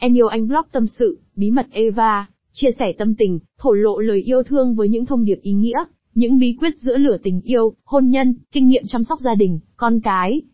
Em yêu anh blog tâm sự, bí mật Eva, chia sẻ tâm tình, thổ lộ lời yêu thương với những thông điệp ý nghĩa, những bí quyết giữa lửa tình yêu, hôn nhân, kinh nghiệm chăm sóc gia đình, con cái.